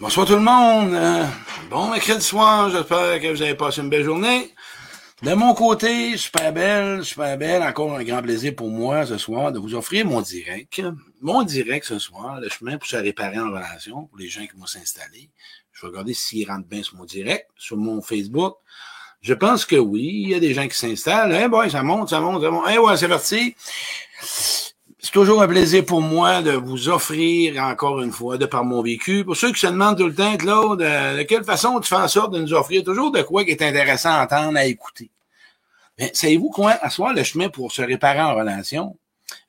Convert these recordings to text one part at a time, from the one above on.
Bonsoir tout le monde. Euh, bon mercredi soir, j'espère que vous avez passé une belle journée. De mon côté, super belle, super belle. Encore un grand plaisir pour moi ce soir de vous offrir mon direct. Mon direct ce soir, le chemin pour se réparer en relation, pour les gens qui vont s'installer. Je vais regarder s'ils rentrent bien sur mon direct, sur mon Facebook. Je pense que oui. Il y a des gens qui s'installent. Eh boy, ça monte, ça monte, ça monte. Eh ouais, c'est parti. C'est toujours un plaisir pour moi de vous offrir, encore une fois, de par mon vécu. Pour ceux qui se demandent tout le temps, Claude, de quelle façon tu fais en sorte de nous offrir toujours de quoi qui est intéressant à entendre, à écouter? Mais savez-vous quoi? À le chemin pour se réparer en relation,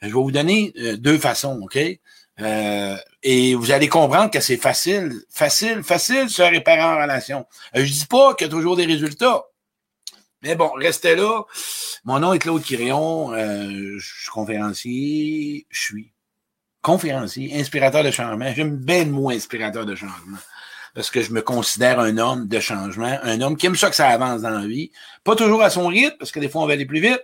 je vais vous donner euh, deux façons, OK? Euh, et vous allez comprendre que c'est facile, facile, facile se réparer en relation. Euh, je dis pas qu'il y a toujours des résultats. Mais bon, restez là. Mon nom est Claude Quirion. Euh, je suis conférencier. Je suis conférencier, inspirateur de changement. J'aime bien le mot inspirateur de changement. Parce que je me considère un homme de changement, un homme qui aime ça que ça avance dans la vie. Pas toujours à son rythme, parce que des fois on va aller plus vite.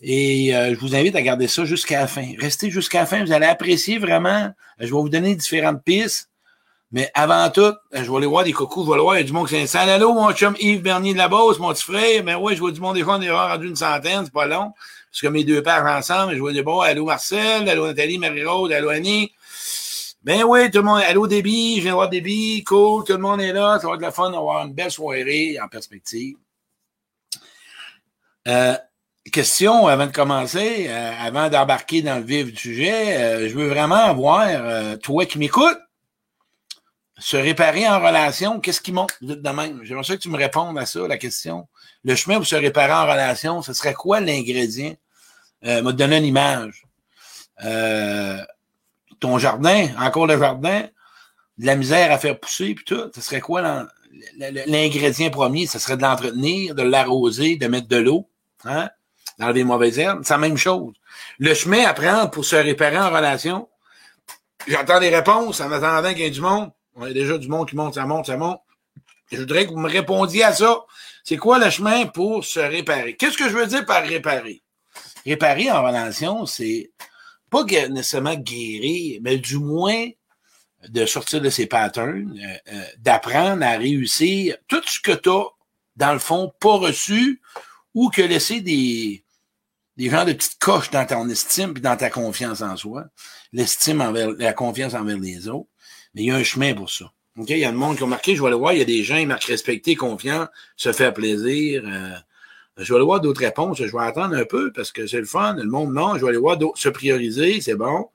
Et euh, je vous invite à garder ça jusqu'à la fin. Restez jusqu'à la fin, vous allez apprécier vraiment. Je vais vous donner différentes pistes. Mais avant tout, je vais aller voir des cocos, je vais aller voir, il y a du monde qui s'installe. Allô, mon chum Yves Bernier de la Beauce, mon petit frère. Ben ouais, je vois du monde des fois, on est rendu une centaine, c'est pas long. Parce que mes deux pères ensemble, je vois des bon, allô Marcel, allô Nathalie, Marie-Rose, allô Annie. Ben oui, tout le monde, allô Déby, je viens voir Déby, cool, tout le monde est là, ça va être la fun d'avoir une belle soirée en perspective. Euh, question avant de commencer, euh, avant d'embarquer dans le vif du sujet, euh, je veux vraiment voir, euh, toi qui m'écoutes, se réparer en relation, qu'est-ce qui monte de même? J'aimerais ça que tu me répondes à ça, la question. Le chemin pour se réparer en relation, ce serait quoi l'ingrédient? Euh, m'a donné une image. Euh, ton jardin, encore le jardin, de la misère à faire pousser, puis tout, ce serait quoi l'ingrédient premier? Ce serait de l'entretenir, de l'arroser, de mettre de l'eau, hein? d'enlever les mauvaises herbes. C'est la même chose. Le chemin à prendre pour se réparer en relation, j'entends des réponses en attendant qu'il y ait du monde. On a déjà du monde qui monte, ça monte, ça monte. Je voudrais que vous me répondiez à ça. C'est quoi le chemin pour se réparer? Qu'est-ce que je veux dire par réparer? Réparer en relation, c'est pas nécessairement guérir, mais du moins de sortir de ses patterns, euh, euh, d'apprendre à réussir tout ce que tu as, dans le fond, pas reçu ou que laisser des, des gens de petites coches dans ton estime et dans ta confiance en soi, l'estime envers, la confiance envers les autres. Mais il y a un chemin pour ça. OK? Il y a le monde qui ont marqué, je vais le voir, il y a des gens, ils marquent respecter, confiant, se faire plaisir. Euh, je vais aller voir d'autres réponses. Je vais attendre un peu parce que c'est le fun. Le monde, non. Je vais aller voir se prioriser, c'est bon.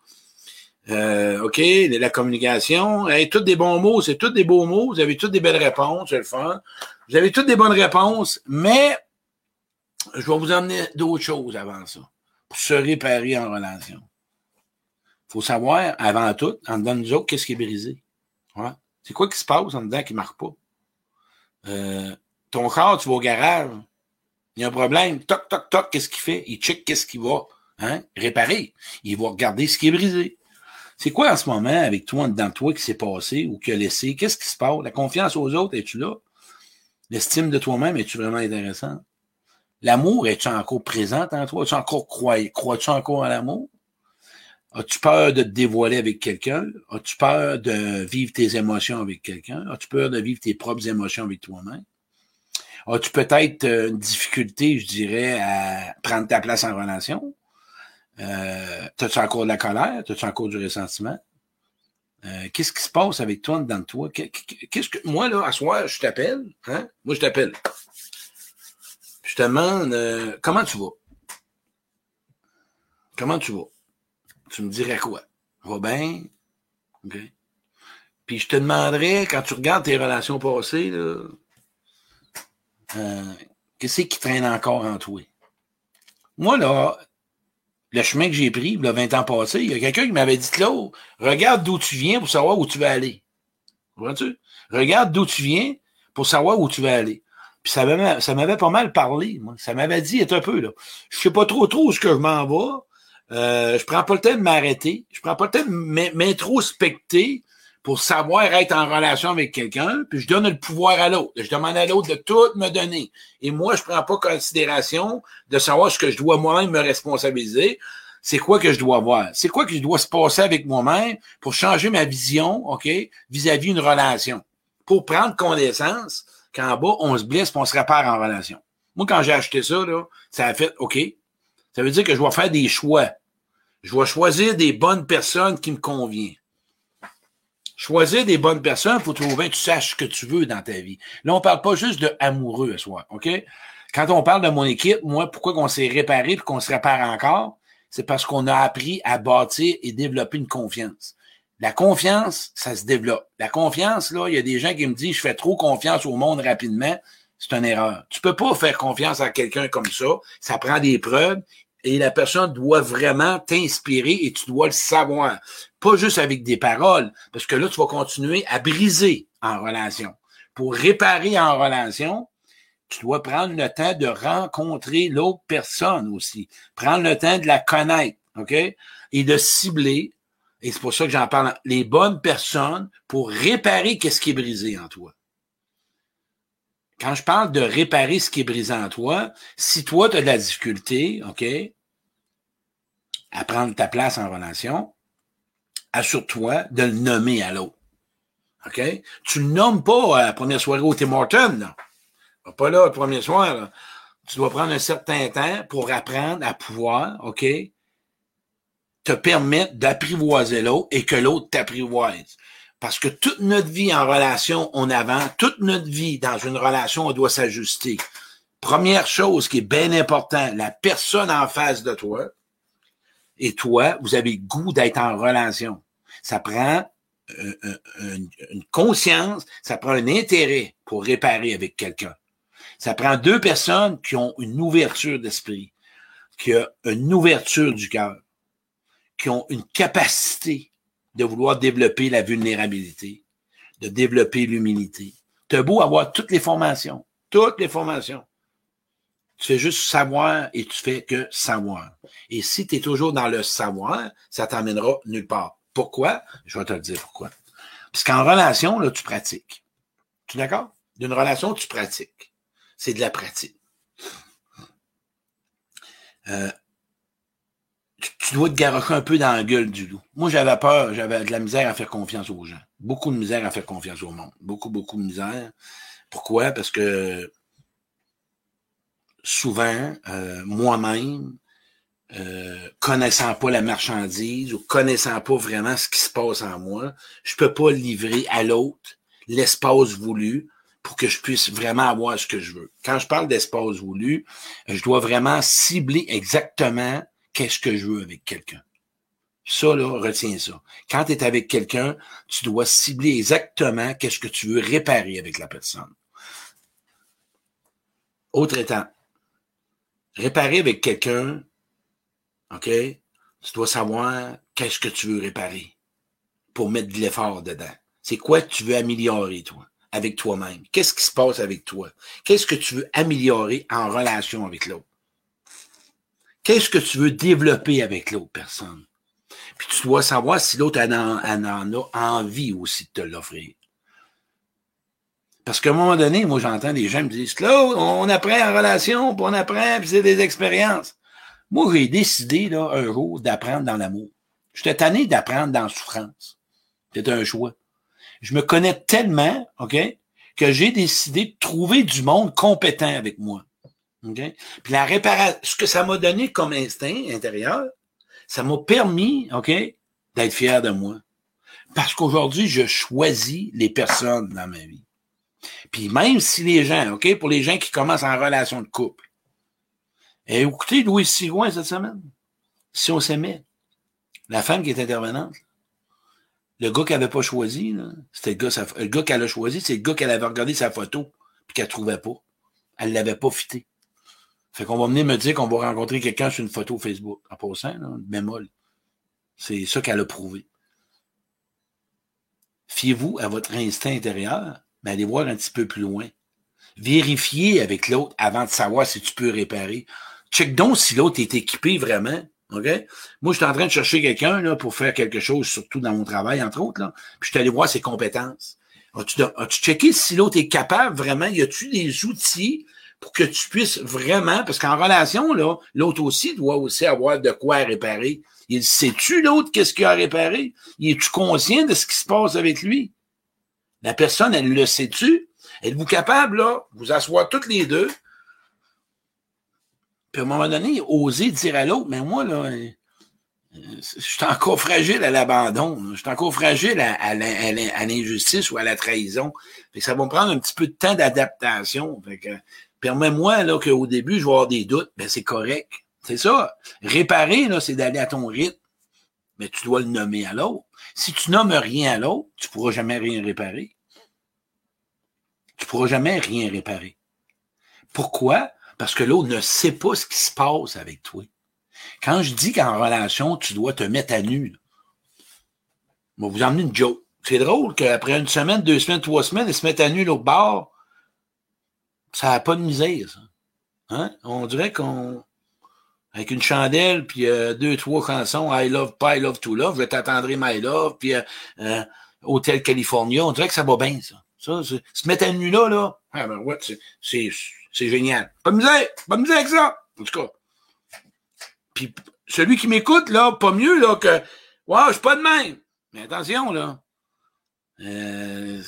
Euh, OK, la communication. Hey, tous des bons mots, c'est tous des beaux mots. Vous avez toutes des belles réponses, c'est le fun. Vous avez toutes des bonnes réponses, mais je vais vous emmener d'autres choses avant ça. Pour se réparer en relation faut savoir, avant tout, en dedans de nous autres, qu'est-ce qui est brisé. Ouais. C'est quoi qui se passe en dedans qui ne marche pas? Euh, ton corps, tu vas au garage, il y a un problème, toc, toc, toc, qu'est-ce qu'il fait? Il check qu'est-ce qu'il va hein, réparer. Il va regarder ce qui est brisé. C'est quoi en ce moment avec toi, en dedans de toi, qui s'est passé ou qui a laissé? Qu'est-ce qui se passe? La confiance aux autres, es-tu là? L'estime de toi-même, es-tu vraiment intéressant? L'amour, es-tu encore présent en toi? Es-tu encore crois, crois-tu encore à l'amour? As-tu peur de te dévoiler avec quelqu'un? As-tu peur de vivre tes émotions avec quelqu'un? As-tu peur de vivre tes propres émotions avec toi-même? As-tu peut-être euh, une difficulté, je dirais, à prendre ta place en relation? Euh, T'as-tu encore de la colère? T'as-tu encore du ressentiment? Euh, qu'est-ce qui se passe avec toi dans toi? Qu'est-ce que moi là, à soir, je t'appelle, hein? Moi, je t'appelle. Je te demande euh, comment tu vas? Comment tu vas? Tu me dirais quoi? Va bien? OK? Puis je te demanderais, quand tu regardes tes relations passées, euh, qu'est-ce qui traîne encore en toi? Moi, là, le chemin que j'ai pris, a 20 ans passés, il y a quelqu'un qui m'avait dit, Claude, regarde d'où tu viens pour savoir où tu vas aller. Vois-tu? Regarde d'où tu viens pour savoir où tu vas aller. Puis ça m'avait, ça m'avait pas mal parlé, moi. Ça m'avait dit, est un peu, là. Je sais pas trop trop où ce que je m'en vais, euh, je prends pas le temps de m'arrêter. Je prends pas le temps de m'introspecter pour savoir être en relation avec quelqu'un, puis je donne le pouvoir à l'autre. Je demande à l'autre de tout me donner. Et moi, je prends pas considération de savoir ce que je dois moi-même me responsabiliser. c'est quoi que je dois voir? C'est quoi que je dois se passer avec moi-même pour changer ma vision, OK, vis-à-vis une relation? Pour prendre connaissance qu'en bas, on se blesse et on se répare en relation. Moi, quand j'ai acheté ça, là, ça a fait OK. Ça veut dire que je dois faire des choix. Je dois choisir des bonnes personnes qui me conviennent. Choisir des bonnes personnes pour trouver que tu saches ce que tu veux dans ta vie. Là, on parle pas juste de amoureux à soi, OK? Quand on parle de mon équipe, moi, pourquoi qu'on s'est réparé et qu'on se répare encore? C'est parce qu'on a appris à bâtir et développer une confiance. La confiance, ça se développe. La confiance, là, il y a des gens qui me disent, je fais trop confiance au monde rapidement. C'est une erreur. Tu peux pas faire confiance à quelqu'un comme ça. Ça prend des preuves et la personne doit vraiment t'inspirer et tu dois le savoir. Pas juste avec des paroles, parce que là, tu vas continuer à briser en relation. Pour réparer en relation, tu dois prendre le temps de rencontrer l'autre personne aussi. Prendre le temps de la connaître, OK? Et de cibler, et c'est pour ça que j'en parle, les bonnes personnes pour réparer qu'est-ce qui est brisé en toi. Quand je parle de réparer ce qui est brisé en toi, si toi, tu as de la difficulté, OK, à prendre ta place en relation, assure-toi de le nommer à l'autre. OK? Tu le nommes pas à la première soirée au Tim Hortons, là. Pas là le premier soir, Tu dois prendre un certain temps pour apprendre à pouvoir, OK, te permettre d'apprivoiser l'autre et que l'autre t'apprivoise. Parce que toute notre vie en relation, on avance. Toute notre vie dans une relation, on doit s'ajuster. Première chose qui est bien importante, la personne en face de toi et toi, vous avez goût d'être en relation. Ça prend euh, euh, une conscience, ça prend un intérêt pour réparer avec quelqu'un. Ça prend deux personnes qui ont une ouverture d'esprit, qui ont une ouverture du cœur, qui ont une capacité de vouloir développer la vulnérabilité, de développer l'humilité. Tu as beau avoir toutes les formations, toutes les formations. Tu fais juste savoir et tu fais que savoir. Et si tu es toujours dans le savoir, ça t'emmènera nulle part. Pourquoi? Je vais te le dire pourquoi. Parce qu'en relation, là, tu pratiques. Tu es d'accord? D'une relation, tu pratiques. C'est de la pratique. Euh, tu, dois te garocher un peu dans la gueule du loup. Moi, j'avais peur, j'avais de la misère à faire confiance aux gens. Beaucoup de misère à faire confiance au monde. Beaucoup, beaucoup de misère. Pourquoi? Parce que souvent, euh, moi-même, euh, connaissant pas la marchandise ou connaissant pas vraiment ce qui se passe en moi, je peux pas livrer à l'autre l'espace voulu pour que je puisse vraiment avoir ce que je veux. Quand je parle d'espace voulu, je dois vraiment cibler exactement qu'est-ce que je veux avec quelqu'un? Ça, là, retiens ça. Quand tu es avec quelqu'un, tu dois cibler exactement qu'est-ce que tu veux réparer avec la personne. Autre étant, réparer avec quelqu'un, OK, tu dois savoir qu'est-ce que tu veux réparer pour mettre de l'effort dedans. C'est quoi que tu veux améliorer, toi? avec toi-même? Qu'est-ce qui se passe avec toi? Qu'est-ce que tu veux améliorer en relation avec l'autre? Qu'est-ce que tu veux développer avec l'autre personne? Puis tu dois savoir si l'autre en, en, a envie aussi de te l'offrir. Parce qu'à un moment donné, moi j'entends des gens me dire Claude, on apprend en relation, puis on apprend, puis c'est des expériences. Moi, j'ai décidé là, un jour d'apprendre dans l'amour. J'étais tanné d'apprendre dans la souffrance. C'était un choix je me connais tellement, OK, que j'ai décidé de trouver du monde compétent avec moi. OK? Puis la réparation, ce que ça m'a donné comme instinct intérieur, ça m'a permis, OK, d'être fier de moi. Parce qu'aujourd'hui, je choisis les personnes dans ma vie. Puis même si les gens, OK, pour les gens qui commencent en relation de couple, et eh, écoutez Louis Sigouin cette semaine, si on s'aimait, la femme qui est intervenante, le gars qu'elle n'avait pas choisi, c'était le gars, gars qu'elle a choisi, c'est le gars qu'elle avait regardé sa photo, puis qu'elle trouvait pas. Elle l'avait pas fité. Fait qu'on va venir me dire qu'on va rencontrer quelqu'un sur une photo Facebook. En passant, là, bémol. C'est ça qu'elle a prouvé. Fiez-vous à votre instinct intérieur, mais allez voir un petit peu plus loin. Vérifiez avec l'autre avant de savoir si tu peux réparer. Check donc si l'autre est équipé vraiment OK? Moi, je suis en train de chercher quelqu'un là, pour faire quelque chose, surtout dans mon travail, entre autres. Là. Puis je suis allé voir ses compétences. As-tu, as checké si l'autre est capable vraiment? Y a-tu des outils pour que tu puisses vraiment, parce qu'en relation, l'autre aussi doit aussi avoir de quoi réparer. Il sait-tu, l'autre, qu'est-ce qu'il a à réparer? Il est-tu conscient de ce qui se passe avec lui? La personne, elle le sait-tu? Êtes-vous capable, là, vous asseoir toutes les deux, puis à un moment donné, oser dire à l'autre, mais moi, là, je suis encore fragile à l'abandon. Je suis encore fragile à, l'injustice ou à la trahison. ça va me prendre un petit peu de temps d'adaptation. Permets-moi là qu'au début, je vais avoir des doutes. Ben, c'est correct. C'est ça. Réparer, là, c'est d'aller à ton rythme. Mais tu dois le nommer à l'autre. Si tu nommes rien à l'autre, tu pourras jamais rien réparer. Tu pourras jamais rien réparer. Pourquoi? Parce que l'autre ne sait pas ce qui se passe avec toi. Quand je dis qu'en relation, tu dois te mettre à nu, je vais vous emmener une joke. C'est drôle qu'après une semaine, deux semaines, trois semaines, ils se mettent à nu l'autre bord. Ça n'a pas de misère, ça. Hein? On dirait qu'on. Avec une chandelle, puis euh, deux, trois chansons, I love pas, I love to love, je vais t'attendrer my love, puis euh, euh, Hotel California, on dirait que ça va bien, ça. ça se mettre à nu là, là, ah ben ouais, c'est génial. Pas de misère, pas de misère avec ça. En tout cas, puis celui qui m'écoute, là, pas mieux là, que Wow, je suis pas de même. Mais attention, là. Euh,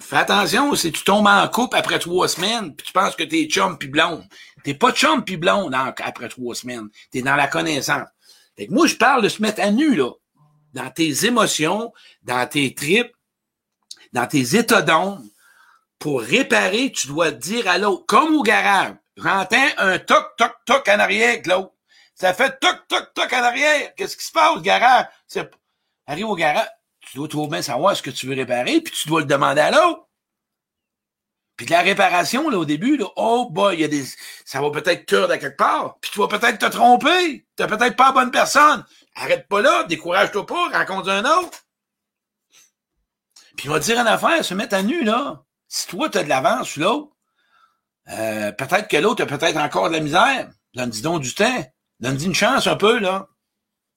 fais attention, si tu tombes en couple après trois semaines, puis tu penses que t'es chum puis blonde. T'es pas chum puis blonde après trois semaines. T'es dans la connaissance. Fait que moi, je parle de se mettre à nu, là. Dans tes émotions, dans tes tripes, dans tes états d'ombre. Pour réparer, tu dois dire à l'autre, comme au garage, j'entends un toc, toc, toc en arrière avec l'autre. Ça fait toc, toc, toc en arrière. Qu'est-ce qui se passe, garage? Arrive au garage, tu dois trop bien savoir ce que tu veux réparer, puis tu dois le demander à l'autre. Puis de la réparation, là, au début, là, oh boy, il y a des. Ça va peut-être te à quelque part. Puis tu vas peut-être te tromper. Tu peut-être pas la bonne personne. Arrête pas là, décourage-toi pas, rencontre un autre. Puis il va dire une affaire, se mettre à nu, là. Si toi, tu as de l'avance l'autre, euh, peut-être que l'autre a peut-être encore de la misère. Donne-dis donc du temps. Donne-lui une chance un peu, là.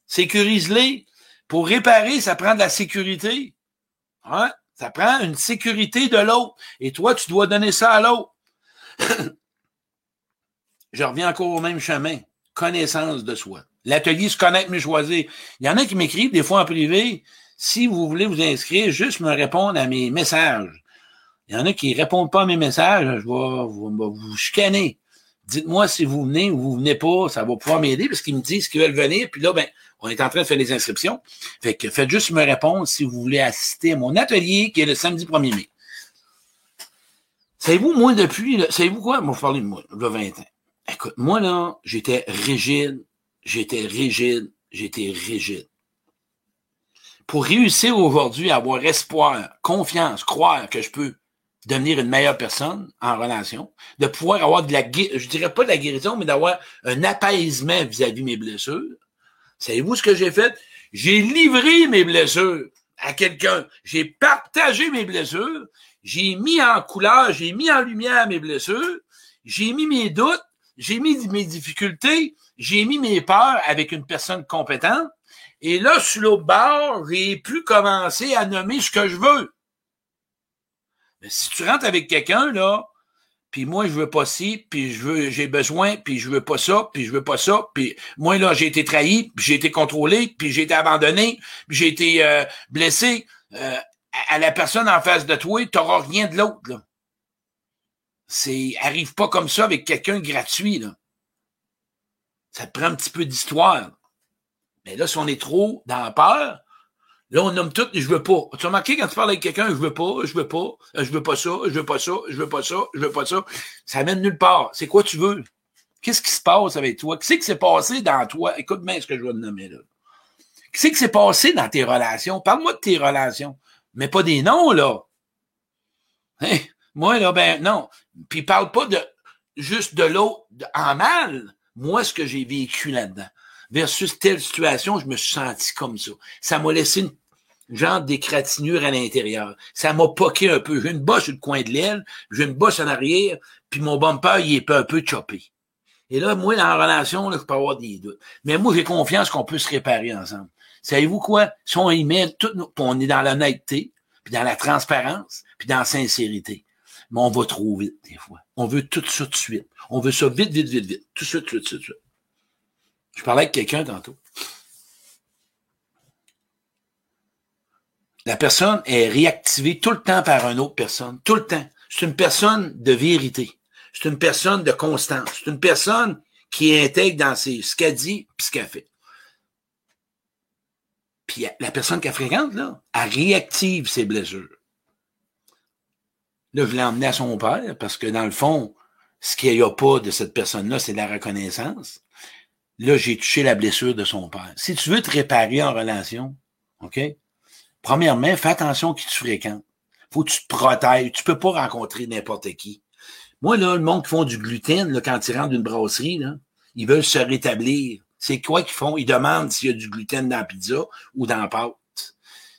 Sécurise-les. Pour réparer, ça prend de la sécurité. Hein? Ça prend une sécurité de l'autre. Et toi, tu dois donner ça à l'autre. Je reviens encore au même chemin. Connaissance de soi. L'atelier se connaître, mieux choisir. Il y en a qui m'écrivent des fois en privé. Si vous voulez vous inscrire, juste me répondre à mes messages. Il y en a qui répondent pas à mes messages. Je vais vous, vous. Dites-moi si vous venez ou vous venez pas, ça va pouvoir m'aider parce qu'ils me disent qu'ils veulent venir. Puis là, ben, on est en train de faire les inscriptions. Faites juste me répondre si vous voulez assister à mon atelier qui est le samedi 1er mai. Savez-vous, moi, depuis, savez-vous quoi? Moi, je parler de moi, le 20 ans. Écoute, moi, là, j'étais rigide, j'étais rigide, j'étais rigide. Pour réussir aujourd'hui à avoir espoir, confiance, croire que je peux devenir une meilleure personne en relation, de pouvoir avoir de la, je dirais pas de la guérison, mais d'avoir un apaisement vis-à-vis de mes blessures. Savez-vous ce que j'ai fait? J'ai livré mes blessures à quelqu'un. J'ai partagé mes blessures. J'ai mis en couleur, j'ai mis en lumière mes blessures. J'ai mis mes doutes. J'ai mis mes difficultés. J'ai mis mes peurs avec une personne compétente. Et là, sur l'autre bord, j'ai pu commencer à nommer ce que je veux. Mais si tu rentres avec quelqu'un, là, puis moi, je veux pas ci, puis je veux, j'ai besoin, puis je veux pas ça, puis je veux pas ça, puis moi, là, j'ai été trahi, puis j'ai été contrôlé, puis j'ai été abandonné, puis j'ai été euh, blessé. Euh, à la personne en face de toi, tu n'auras rien de l'autre. C'est, arrive pas comme ça avec quelqu'un gratuit, là. Ça te prend un petit peu d'histoire. Mais là, si on est trop dans la peur, Là, on nomme tout, je veux pas. Tu as remarqué quand tu parles avec quelqu'un, je veux pas, je veux pas, je veux pas ça, je veux pas ça, je veux pas ça, je veux pas ça. Ça mène nulle part. C'est quoi tu veux? Qu'est-ce qui se passe avec toi? Qu'est-ce qui s'est passé dans toi? Écoute bien ce que je vais te nommer là. Qu'est-ce qui s'est passé dans tes relations? Parle-moi de tes relations. Mais pas des noms, là. Hein? Moi, là, ben, non. Puis parle pas de juste de l'autre en mal. Moi, ce que j'ai vécu là-dedans. Versus telle situation, je me suis senti comme ça. Ça m'a laissé une genre d'écratignure à l'intérieur. Ça m'a poqué un peu. J'ai une bosse sur le coin de l'aile, j'ai une bosse en arrière, puis mon bumper, il est un peu choppé. Et là, moi, dans la relation, là, je peux avoir des doutes. Mais moi, j'ai confiance qu'on peut se réparer ensemble. Savez-vous quoi? Si on y met tout, on est dans l'honnêteté, puis dans la transparence, puis dans la sincérité. mais on va trop vite des fois. On veut tout ça de suite. On veut ça vite, vite, vite, vite. Tout de suite, tout de suite, tout de suite. Je parlais avec quelqu'un tantôt. La personne est réactivée tout le temps par une autre personne. Tout le temps. C'est une personne de vérité. C'est une personne de constance. C'est une personne qui intègre dans ses, ce qu'elle dit et ce qu'elle fait. Puis la personne qu'elle fréquente, là, elle réactive ses blessures. Là, je l'ai emmené à son père parce que dans le fond, ce qu'il n'y a pas de cette personne-là, c'est la reconnaissance. Là, j'ai touché la blessure de son père. Si tu veux te réparer en relation, OK? Premièrement, fais attention qui tu fréquentes. Faut que tu te protèges. Tu peux pas rencontrer n'importe qui. Moi, là, le monde qui font du gluten, là, quand ils rentrent d'une brasserie, là, ils veulent se rétablir. C'est quoi qu'ils font? Ils demandent s'il y a du gluten dans la pizza ou dans la pâte.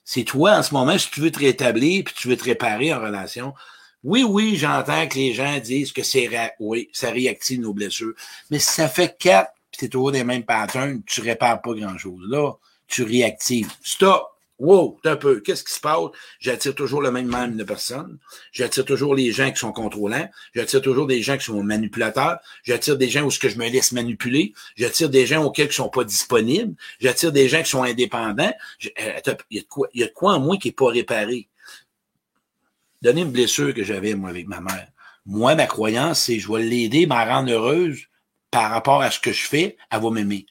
C'est toi, en ce moment, si tu veux te rétablir puis tu veux te réparer en relation. Oui, oui, j'entends que les gens disent que c'est oui, ça réactive nos blessures. Mais si ça fait quatre, puis t'es toujours des mêmes patterns, tu répares pas grand-chose. Là, tu réactives. Stop! Wow, un peu. Qu'est-ce qui se passe? J'attire toujours le même même de personnes. J'attire toujours les gens qui sont contrôlants. J'attire toujours des gens qui sont manipulateurs. J'attire des gens où ce que je me laisse manipuler. J'attire des gens auxquels qui sont pas disponibles. J'attire des gens qui sont indépendants. Euh, il y a de quoi, il de quoi en moi qui est pas réparé? Donnez une blessure que j'avais, moi, avec ma mère. Moi, ma croyance, c'est je vais l'aider, m'a rendre heureuse par rapport à ce que je fais, elle va m'aimer.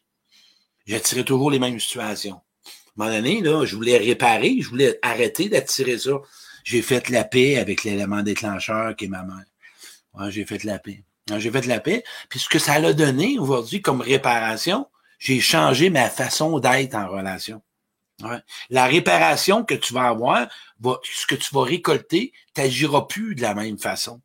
J'attirais toujours les mêmes situations un moment donné, là, je voulais réparer, je voulais arrêter d'attirer ça. J'ai fait la paix avec l'élément déclencheur qui est ma mère. J'ai fait la paix. J'ai fait la paix. Puis ce que ça l'a donné aujourd'hui comme réparation, j'ai changé ma façon d'être en relation. La réparation que tu vas avoir, ce que tu vas récolter, tu n'agiras plus de la même façon.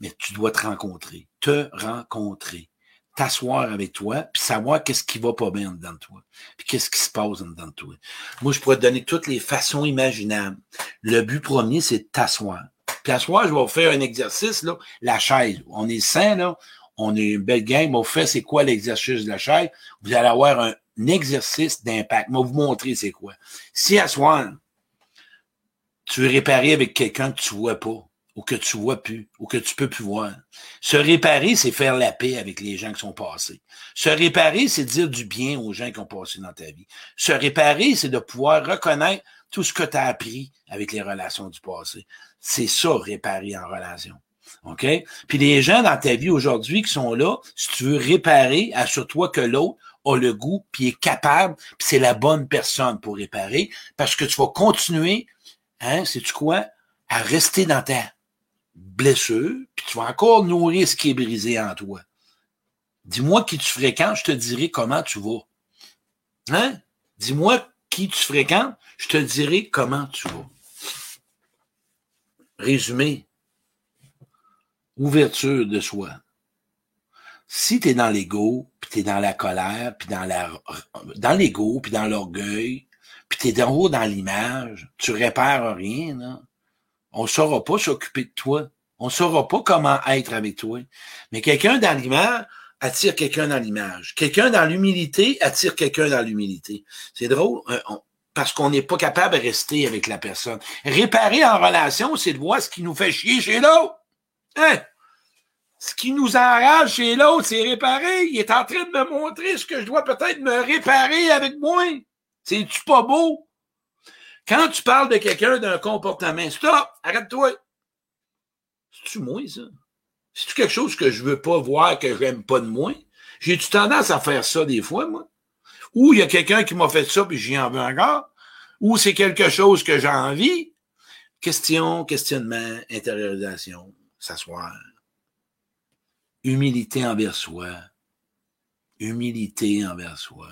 Mais tu dois te rencontrer. Te rencontrer t'asseoir avec toi, puis savoir qu'est-ce qui va pas bien dedans de toi, puis qu'est-ce qui se passe dedans de toi. Moi, je pourrais te donner toutes les façons imaginables. Le but premier, c'est de t'asseoir. Puis asseoir, je vais vous faire un exercice, là, la chaise. On est sain, là, on est une belle game. Au fait, c'est quoi l'exercice de la chaise? Vous allez avoir un, exercice d'impact. Vais vous montrer c'est quoi. Si asseoir, tu veux réparer avec quelqu'un que tu vois pas, ou que tu vois plus, ou que tu peux plus voir. Se réparer, c'est faire la paix avec les gens qui sont passés. Se réparer, c'est dire du bien aux gens qui ont passé dans ta vie. Se réparer, c'est de pouvoir reconnaître tout ce que tu as appris avec les relations du passé. C'est ça, réparer en relation. OK? Puis les gens dans ta vie aujourd'hui qui sont là, si tu veux réparer, assure-toi que l'autre a le goût, puis est capable, puis c'est la bonne personne pour réparer, parce que tu vas continuer, hein, sais-tu quoi, à rester dans ta blessure, puis tu vas encore nourrir ce qui est brisé en toi. Dis-moi qui tu fréquentes, je te dirai comment tu vas. Hein? Dis-moi qui tu fréquentes, je te dirai comment tu vas. Résumé. Ouverture de soi. Si tu es dans l'ego, puis tu dans la colère, puis dans la dans l'ego, puis dans l'orgueil, puis tu es dans haut dans l'image, tu répares rien, là. On ne saura pas s'occuper de toi. On ne saura pas comment être avec toi. Mais quelqu'un dans l'image attire quelqu'un dans l'image. Quelqu'un dans l'humilité attire quelqu'un dans l'humilité. C'est drôle, euh, parce qu'on n'est pas capable de rester avec la personne. Réparer en relation, c'est de voir ce qui nous fait chier chez l'autre. Hein? Ce qui nous enrage chez l'autre, c'est réparer. Il est en train de me montrer ce que je dois peut-être me réparer avec moi. C'est-tu pas beau? Quand tu parles de quelqu'un d'un comportement, stop, arrête-toi. C'est-tu moi, ça? C'est-tu quelque chose que je veux pas voir, que j'aime pas de moi? J'ai-tu tendance à faire ça des fois, moi? Ou il y a quelqu'un qui m'a fait ça, puis j'y en veux encore? Ou c'est quelque chose que j'ai envie? Question, questionnement, intériorisation, s'asseoir. Humilité envers soi. Humilité envers soi.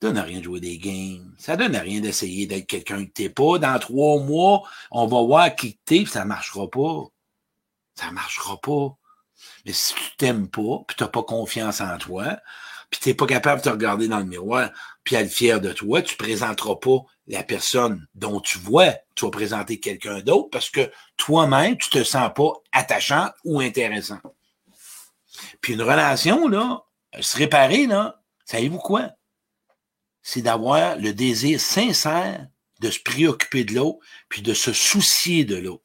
Ça donne à rien de jouer des games. Ça donne à rien d'essayer d'être quelqu'un que t'es pas. Dans trois mois, on va voir qui t'es, ça marchera pas. Ça marchera pas. Mais si tu t'aimes pas, puis t'as pas confiance en toi, puis t'es pas capable de te regarder dans le miroir, puis être fier de toi, tu présenteras pas la personne dont tu vois. Tu vas présenter quelqu'un d'autre parce que toi-même, tu te sens pas attachant ou intéressant. Puis une relation, là, se réparer, là, savez-vous quoi? C'est d'avoir le désir sincère de se préoccuper de l'autre, puis de se soucier de l'autre.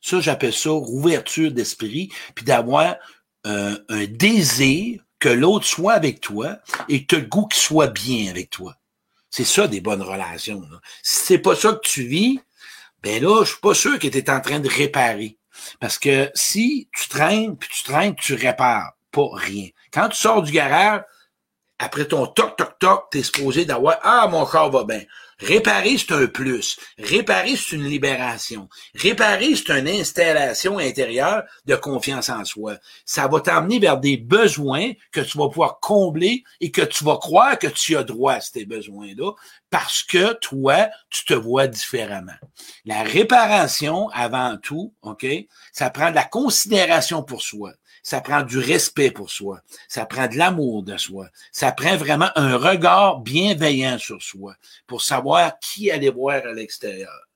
Ça, j'appelle ça ouverture d'esprit, puis d'avoir euh, un désir que l'autre soit avec toi et que tu le goût qu'il soit bien avec toi. C'est ça des bonnes relations. Si c'est pas ça que tu vis, ben là, je suis pas sûr que tu es en train de réparer. Parce que si tu traînes, puis tu traînes, tu répares pas rien. Quand tu sors du garage, après ton toc, toc, toc, t'es supposé d'avoir, ah, mon corps va bien. Réparer, c'est un plus. Réparer, c'est une libération. Réparer, c'est une installation intérieure de confiance en soi. Ça va t'amener vers des besoins que tu vas pouvoir combler et que tu vas croire que tu as droit à ces besoins-là parce que toi, tu te vois différemment. La réparation, avant tout, OK, ça prend de la considération pour soi ça prend du respect pour soi, ça prend de l'amour de soi, ça prend vraiment un regard bienveillant sur soi pour savoir qui aller voir à l'extérieur.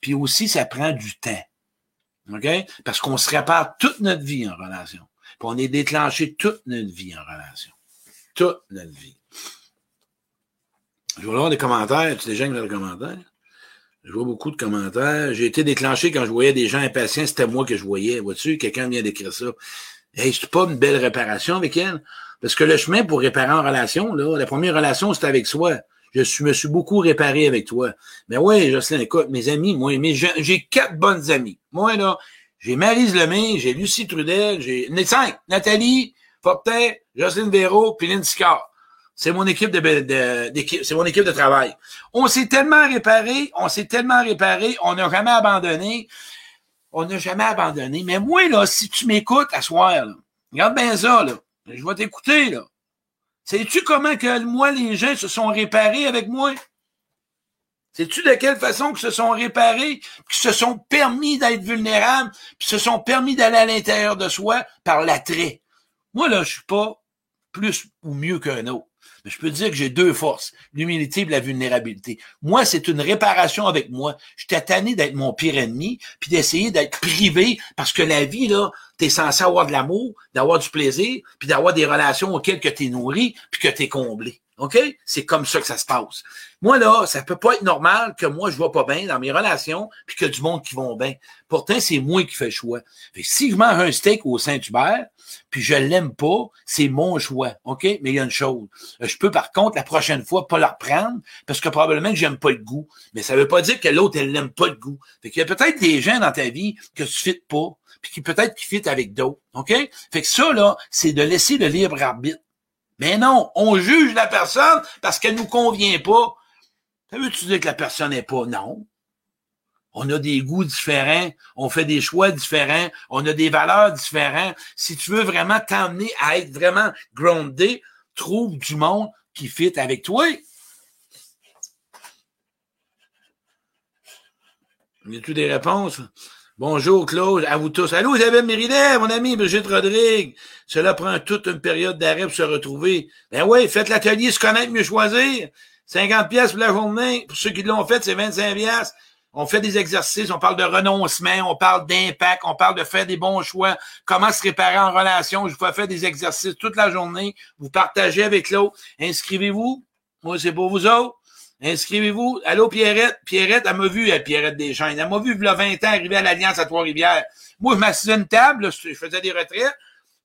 Puis aussi, ça prend du temps. OK? Parce qu'on se répare toute notre vie en relation. Puis on est déclenché toute notre vie en relation. Toute notre vie. Je vais avoir des commentaires. Tu ont des commentaires? Je vois beaucoup de commentaires. J'ai été déclenché quand je voyais des gens impatients, c'était moi que je voyais. Vois-tu, quelqu'un vient d'écrire ça. Hey, c'est pas une belle réparation avec elle? Parce que le chemin pour réparer en relation, là, la première relation, c'est avec soi. Je me suis beaucoup réparé avec toi. Mais ouais, Jocelyn, écoute, mes amis, moi, j'ai quatre bonnes amies. Moi, là, j'ai Marise Lemay, j'ai Lucie Trudel, j'ai cinq. Nathalie, Fortin, Jocelyne Véro, puis Lynn. C'est mon équipe de, de, c'est mon équipe de travail. On s'est tellement réparé, on s'est tellement réparé, on n'a jamais abandonné. On n'a jamais abandonné. Mais moi, là, si tu m'écoutes à soir, là, regarde bien ça, là. Je vais t'écouter, là. Sais-tu comment que moi, les gens se sont réparés avec moi? Sais-tu de quelle façon que se sont réparés, qui se sont permis d'être vulnérables, puis se sont permis d'aller à l'intérieur de soi par l'attrait? Moi, là, je suis pas plus ou mieux qu'un autre je peux dire que j'ai deux forces, l'humilité et la vulnérabilité. Moi, c'est une réparation avec moi. Je suis tanné d'être mon pire ennemi, puis d'essayer d'être privé, parce que la vie, là, t'es censé avoir de l'amour, d'avoir du plaisir, puis d'avoir des relations auxquelles que t'es nourri, puis que t'es comblé. OK? C'est comme ça que ça se passe. Moi, là, ça peut pas être normal que moi, je vois pas bien dans mes relations, puis que du monde qui vont bien. Pourtant, c'est moi qui fais le choix. Fait si je mange un steak au Saint-Hubert, puis je l'aime pas, c'est mon choix. OK? Mais il y a une chose. Je peux, par contre, la prochaine fois, pas le reprendre, parce que probablement que j'aime pas le goût. Mais ça veut pas dire que l'autre, elle n'aime pas le goût. Fait qu'il y a peut-être des gens dans ta vie que tu fites pas, puis qui peut-être qui fit avec d'autres. OK? Fait que ça, là, c'est de laisser le libre arbitre. Mais non, on juge la personne parce qu'elle nous convient pas. Ça veut-tu dire que la personne n'est pas? Non? On a des goûts différents, on fait des choix différents, on a des valeurs différentes. Si tu veux vraiment t'emmener à être vraiment groundé, trouve du monde qui fit avec toi. Y a-tu des réponses? Bonjour Claude, à vous tous. Allô Isabelle Méridet, mon ami Brigitte Rodrigue. Cela prend toute une période d'arrêt pour se retrouver. Ben oui, faites l'atelier se connaître, mieux choisir. 50 pièces pour la journée. Pour ceux qui l'ont fait, c'est 25 pièces. On fait des exercices, on parle de renoncement, on parle d'impact, on parle de faire des bons choix, comment se réparer en relation. Je vous fais faire des exercices toute la journée. Vous partagez avec l'autre. Inscrivez-vous. Moi, c'est pour vous autres. Inscrivez-vous. Allô, Pierrette? Pierrette, elle m'a vu, elle, Pierrette Deschaines. Elle m'a vu, il y a 20 ans, arriver à l'Alliance à Trois-Rivières. Moi, je m'assisais une table, je faisais des retraites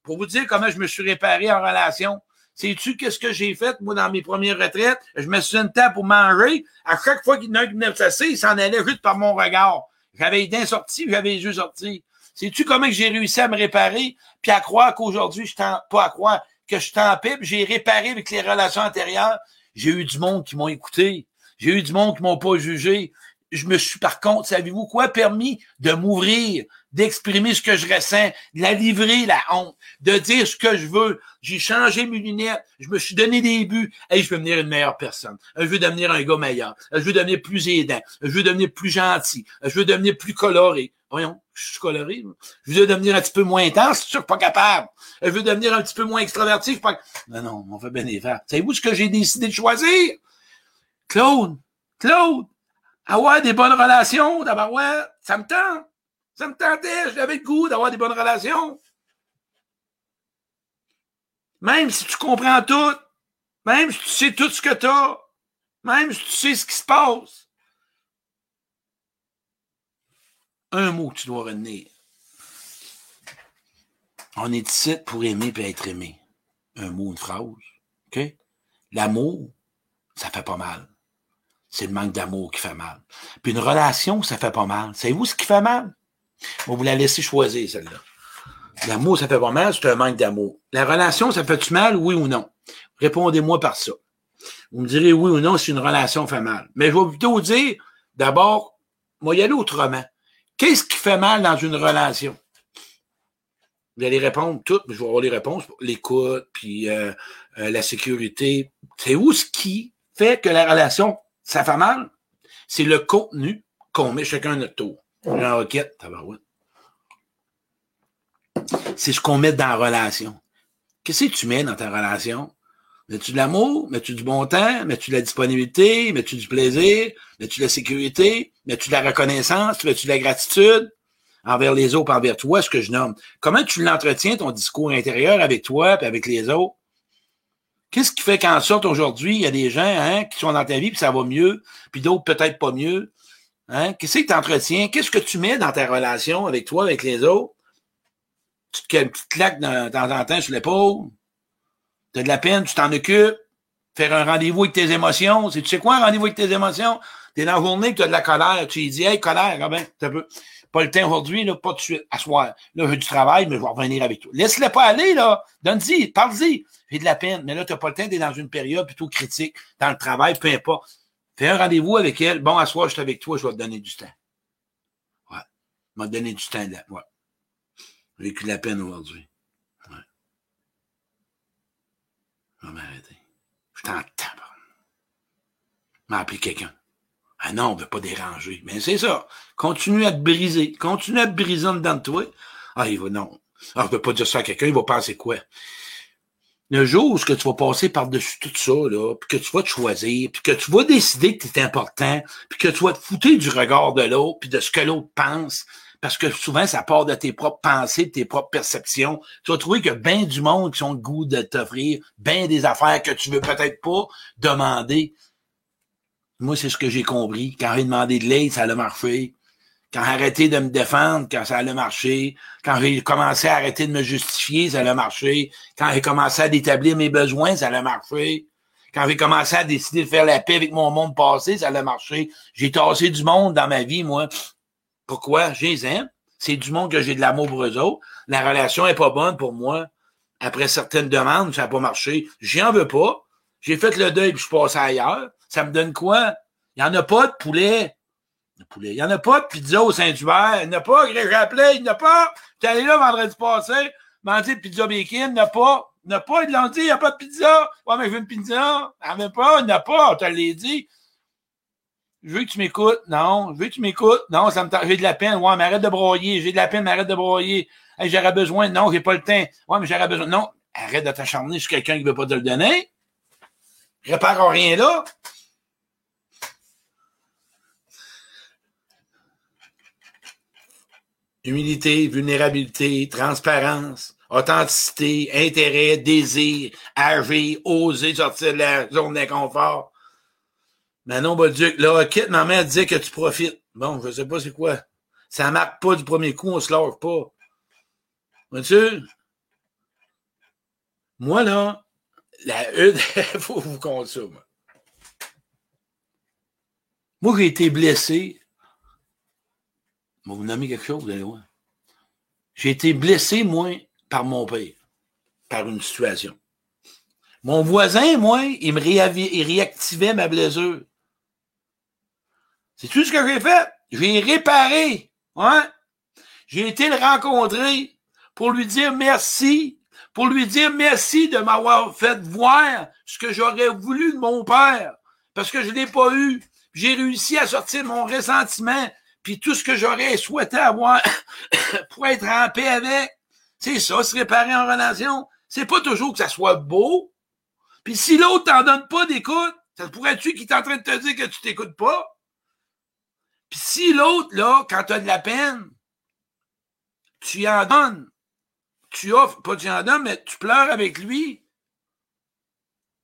pour vous dire comment je me suis réparé en relation. Sais-tu qu'est-ce que j'ai fait, moi, dans mes premières retraites? Je me suis une table pour manger. À chaque fois qu'il y en a un qui venait me il s'en allait juste par mon regard. J'avais les dents sorties, j'avais les yeux sortis. Sais-tu comment j'ai réussi à me réparer, puis à croire qu'aujourd'hui, je t'en, pas à croire, que je t'en pipe, j'ai réparé avec les relations antérieures? J'ai eu du monde qui m'ont écouté. J'ai eu du monde qui m'ont pas jugé. Je me suis, par contre, savez-vous quoi, permis de m'ouvrir, d'exprimer ce que je ressens, de la livrer, la honte, de dire ce que je veux. J'ai changé mes lunettes. Je me suis donné des buts. Et je veux devenir une meilleure personne. Je veux devenir un gars meilleur. Je veux devenir plus aidant. Je veux devenir plus gentil. Je veux devenir plus coloré. Voyons, je suis coloré. Je veux devenir un petit peu moins intense, je suis pas capable. Je veux devenir un petit peu moins extraverti, pas... Non, non, on fait bien les faire. Savez-vous ce que j'ai décidé de choisir? Claude, Claude, avoir des bonnes relations, d'abord, ouais, ça me tente. Ça me tentait, j'avais le goût d'avoir des bonnes relations. Même si tu comprends tout, même si tu sais tout ce que tu as, même si tu sais ce qui se passe, un mot que tu dois retenir. On est ici pour aimer et être aimé. Un mot, une phrase. OK? L'amour, ça fait pas mal. C'est le manque d'amour qui fait mal. Puis une relation, ça fait pas mal. Savez-vous ce qui fait mal? On vous la laisser choisir, celle-là. L'amour, ça fait pas mal, c'est un manque d'amour. La relation, ça fait-tu mal, oui ou non? Répondez-moi par ça. Vous me direz oui ou non si une relation fait mal. Mais je vais plutôt dire, d'abord, moi, y aller autrement. Qu'est-ce qui fait mal dans une relation? Vous allez répondre toutes, mais je vais avoir les réponses. L'écoute, puis euh, euh, la sécurité. C'est où ce qui fait que la relation, ça fait mal? C'est le contenu qu'on met chacun à notre tour. La requête, C'est ce qu'on met dans la relation. Qu'est-ce que tu mets dans ta relation? Mets-tu de l'amour? Mets-tu du bon temps? Mets-tu de la disponibilité? Mets-tu du plaisir? Mets-tu de la sécurité? Mets-tu de la reconnaissance? Mets-tu de la gratitude? Envers les autres, envers toi, ce que je nomme? Comment tu l'entretiens, ton discours intérieur avec toi et avec les autres? Qu'est-ce qui fait qu'en sorte aujourd'hui, il y a des gens hein, qui sont dans ta vie puis ça va mieux, puis d'autres peut-être pas mieux? Hein? Qu'est-ce que tu entretiens? Qu'est-ce que tu mets dans ta relation avec toi, avec les autres? Tu te une petite claque de temps en temps sur l'épaule? Tu as de la peine, tu t'en occupes? Faire un rendez-vous avec tes émotions? Tu sais quoi un rendez-vous avec tes émotions? Tu es dans la journée, tu as de la colère. Tu dis, hey, colère, ah ben. Pas le temps aujourd'hui, là, pas de suite, à soir. Là, j'ai du travail, mais je vais revenir avec toi. Laisse-le pas aller, là. Donne-y, parle-y. J'ai de la peine. Mais là, tu n'as pas le temps d'être dans une période plutôt critique, dans le travail, peu importe. Fais un rendez-vous avec elle. Bon, à soir, je suis avec toi, je vais te donner du temps. Ouais. m'a donné du temps là. Ouais. J'ai vécu de la peine aujourd'hui. Ouais. Je vais m'arrêter. Je t'en tape. m'a appelé quelqu'un. Ah non, on ne veut pas déranger. Mais c'est ça. Continue à te briser. Continue à te briser en dedans de toi. Ah, il va, non. Ah, je ne veux pas dire ça à quelqu'un, il va penser quoi? le jour où tu vas passer par-dessus tout ça, là, puis que tu vas te choisir, puis que tu vas décider que tu es important, puis que tu vas te foutre du regard de l'autre, puis de ce que l'autre pense, parce que souvent, ça part de tes propres pensées, de tes propres perceptions. Tu vas trouver que bien du monde qui ont le goût de t'offrir bien des affaires que tu veux peut-être pas demander. Moi, c'est ce que j'ai compris. Quand j'ai demandé de l'aide, ça a marché quand j'ai arrêté de me défendre, quand ça allait marcher, quand j'ai commencé à arrêter de me justifier, ça allait marcher, quand j'ai commencé à établir mes besoins, ça allait marcher, quand j'ai commencé à décider de faire la paix avec mon monde passé, ça allait marcher. J'ai tassé du monde dans ma vie, moi. Pourquoi? J'ai les aime. C'est du monde que j'ai de l'amour pour eux autres. La relation est pas bonne pour moi. Après certaines demandes, ça n'a pas marché. J'en veux pas. J'ai fait le deuil puis je suis passé ailleurs. Ça me donne quoi? Il n'y en a pas de poulet poulet. Il n'y en a pas de pizza au Saint-Hubert. Il n'y en a pas, j'ai appelé, il n'y en a pas. J'étais allé là vendredi passé, de pizza bacon, il n'y en a pas. Il n'y en a pas, ils l'ont dit, il n'y a pas de pizza. Ouais, mais je veux une pizza. Il n'y en a pas, il n'y en a pas, on te dit. Je veux que tu m'écoutes. Non, je veux que tu m'écoutes. Non, ça me j'ai de la peine. Ouais, mais arrête de broyer. J'ai de la peine, mais arrête de broyer. j'aurais besoin. Non, j'ai pas le temps. Ouais, mais j'aurais besoin. Non, arrête de t'acharner sur quelqu'un qui ne veut pas te le donner. Répare rien là. Humilité, vulnérabilité, transparence, authenticité, intérêt, désir, agir, oser sortir de la zone d'inconfort. Manon Bolduc, là, quitte, ma mère disait que tu profites. Bon, je sais pas c'est quoi. Ça marque pas du premier coup, on se lave pas. Vois-tu? Moi, là, la une, faut vous compter ça, moi. Moi, j'ai été blessé vous nommer quelque chose, vous allez voir. J'ai été blessé, moi, par mon père, par une situation. Mon voisin, moi, il me réactivait ma blessure. C'est tout ce que j'ai fait? J'ai réparé. Ouais. J'ai été le rencontrer pour lui dire merci, pour lui dire merci de m'avoir fait voir ce que j'aurais voulu de mon père, parce que je ne l'ai pas eu. J'ai réussi à sortir mon ressentiment puis tout ce que j'aurais souhaité avoir pour être en paix avec, c'est ça, se réparer en relation. C'est pas toujours que ça soit beau. Puis si l'autre t'en donne pas d'écoute, ça pourrait-tu qu'il est en train de te dire que tu t'écoutes pas? Puis si l'autre, là, quand tu as de la peine, tu en donnes, tu offres, pas tu en donnes, mais tu pleures avec lui,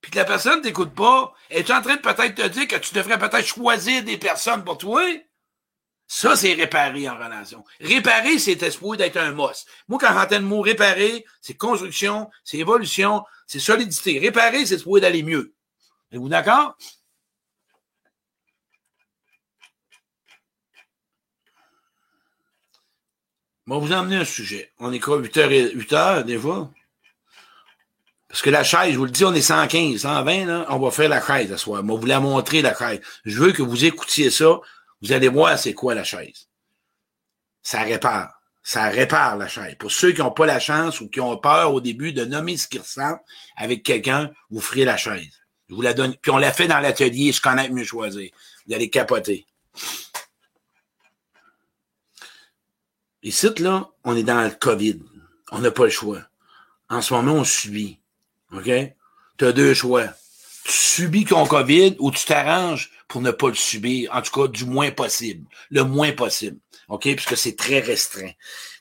puis que la personne ne t'écoute pas, es-tu en train de peut-être te dire que tu devrais peut-être choisir des personnes pour toi? Ça, c'est réparer en relation. Réparer, c'est espoir d'être un mos. Moi, quand j'entends le mot réparer, c'est construction, c'est évolution, c'est solidité. Réparer, c'est espoir d'aller mieux. Êtes-vous d'accord? Bon, vous emmener un sujet. On est quoi, 8 h 8 heures, des fois? Parce que la chaise, je vous le dis, on est 115, 120, là, on va faire la chaise ce soir. Moi, vous la montrer, la chaise. Je veux que vous écoutiez ça. Vous allez voir c'est quoi la chaise. Ça répare. Ça répare la chaise. Pour ceux qui n'ont pas la chance ou qui ont peur au début de nommer ce qui ressemble avec quelqu'un, vous ferez la chaise. Je vous la donne. Puis on l'a fait dans l'atelier, je connais mieux choisir. Vous allez capoter. Ici, là, on est dans le COVID. On n'a pas le choix. En ce moment, on subit. OK? Tu as deux choix. Tu subis ton COVID ou tu t'arranges pour ne pas le subir, en tout cas du moins possible. Le moins possible. OK? Puisque c'est très restreint.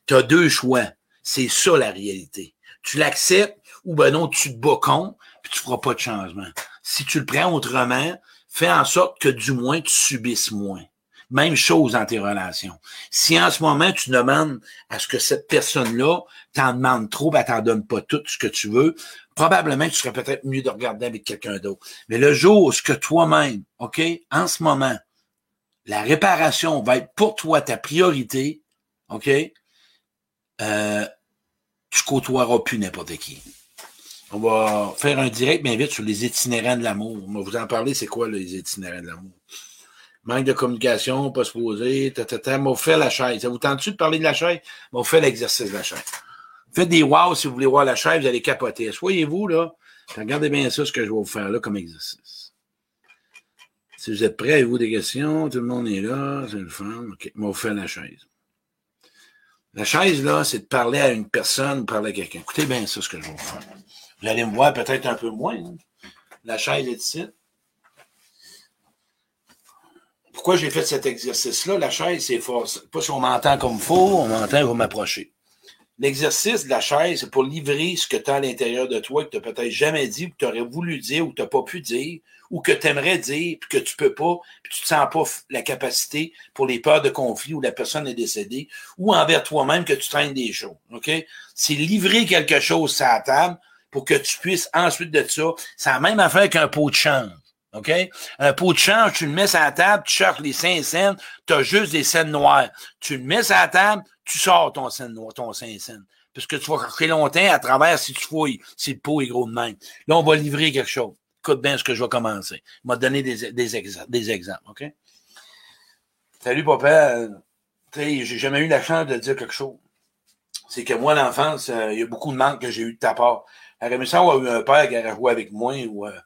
Tu as deux choix. C'est ça la réalité. Tu l'acceptes ou ben non, tu te bats contre, puis tu feras pas de changement. Si tu le prends autrement, fais en sorte que du moins tu subisses moins. Même chose dans tes relations. Si en ce moment, tu demandes à ce que cette personne-là t'en demande trop, ben, t'en donne pas tout ce que tu veux, probablement tu serais peut-être mieux de regarder avec quelqu'un d'autre. Mais le jour où ce que toi-même, OK, en ce moment, la réparation va être pour toi ta priorité, OK, euh, tu côtoieras plus n'importe qui. On va faire un direct bien vite sur les itinérants de l'amour. On va vous en parler, c'est quoi les itinérants de l'amour? Manque de communication, pas se poser, ta, on fait la chaise. Ça vous tente-tu de parler de la chaise? On fait l'exercice de la chaise. Faites des wow si vous voulez voir la chaise, vous allez capoter. Soyez-vous, là. Regardez bien ça, ce que je vais vous faire là comme exercice. Si vous êtes prêts, avez-vous des questions? Tout le monde est là, c'est le fun. OK, on va faire la chaise. La chaise, là, c'est de parler à une personne, parler à quelqu'un. Écoutez bien ça, ce que je vais vous faire. Vous allez me voir peut-être un peu moins. Hein. La chaise est ici. Pourquoi j'ai fait cet exercice-là? La chaise, c'est fort. Pas si on m'entend comme faut, on m'entend, va m'approcher. L'exercice de la chaise, c'est pour livrer ce que tu as à l'intérieur de toi, que tu n'as peut-être jamais dit, ou que tu aurais voulu dire, ou que tu n'as pas pu dire, ou que tu aimerais dire, puis que tu peux pas, puis tu ne sens pas la capacité pour les peurs de conflit où la personne est décédée, ou envers toi-même que tu traînes des choses. OK? C'est livrer quelque chose à la table pour que tu puisses ensuite de ça. C'est la même affaire qu'un pot de change. OK? Un pot de change, tu le mets sur la table, tu cherches les cinq scènes, tu as juste des scènes noires. Tu le mets sur la table, tu sors ton scène noir, ton cinq scènes. Parce que tu vas chercher longtemps à travers si tu fouilles, si le pot est gros de même. Là, on va livrer quelque chose. Écoute bien ce que je vais commencer. Je vais te donner des, des, exemples, OK? Salut, papa. Tu sais, j'ai jamais eu la chance de dire quelque chose. C'est que moi, l'enfance, euh, il y a beaucoup de manques que j'ai eu de ta part. J'aurais aimé ça avoir eu un père qui aurait joué avec moi ou euh,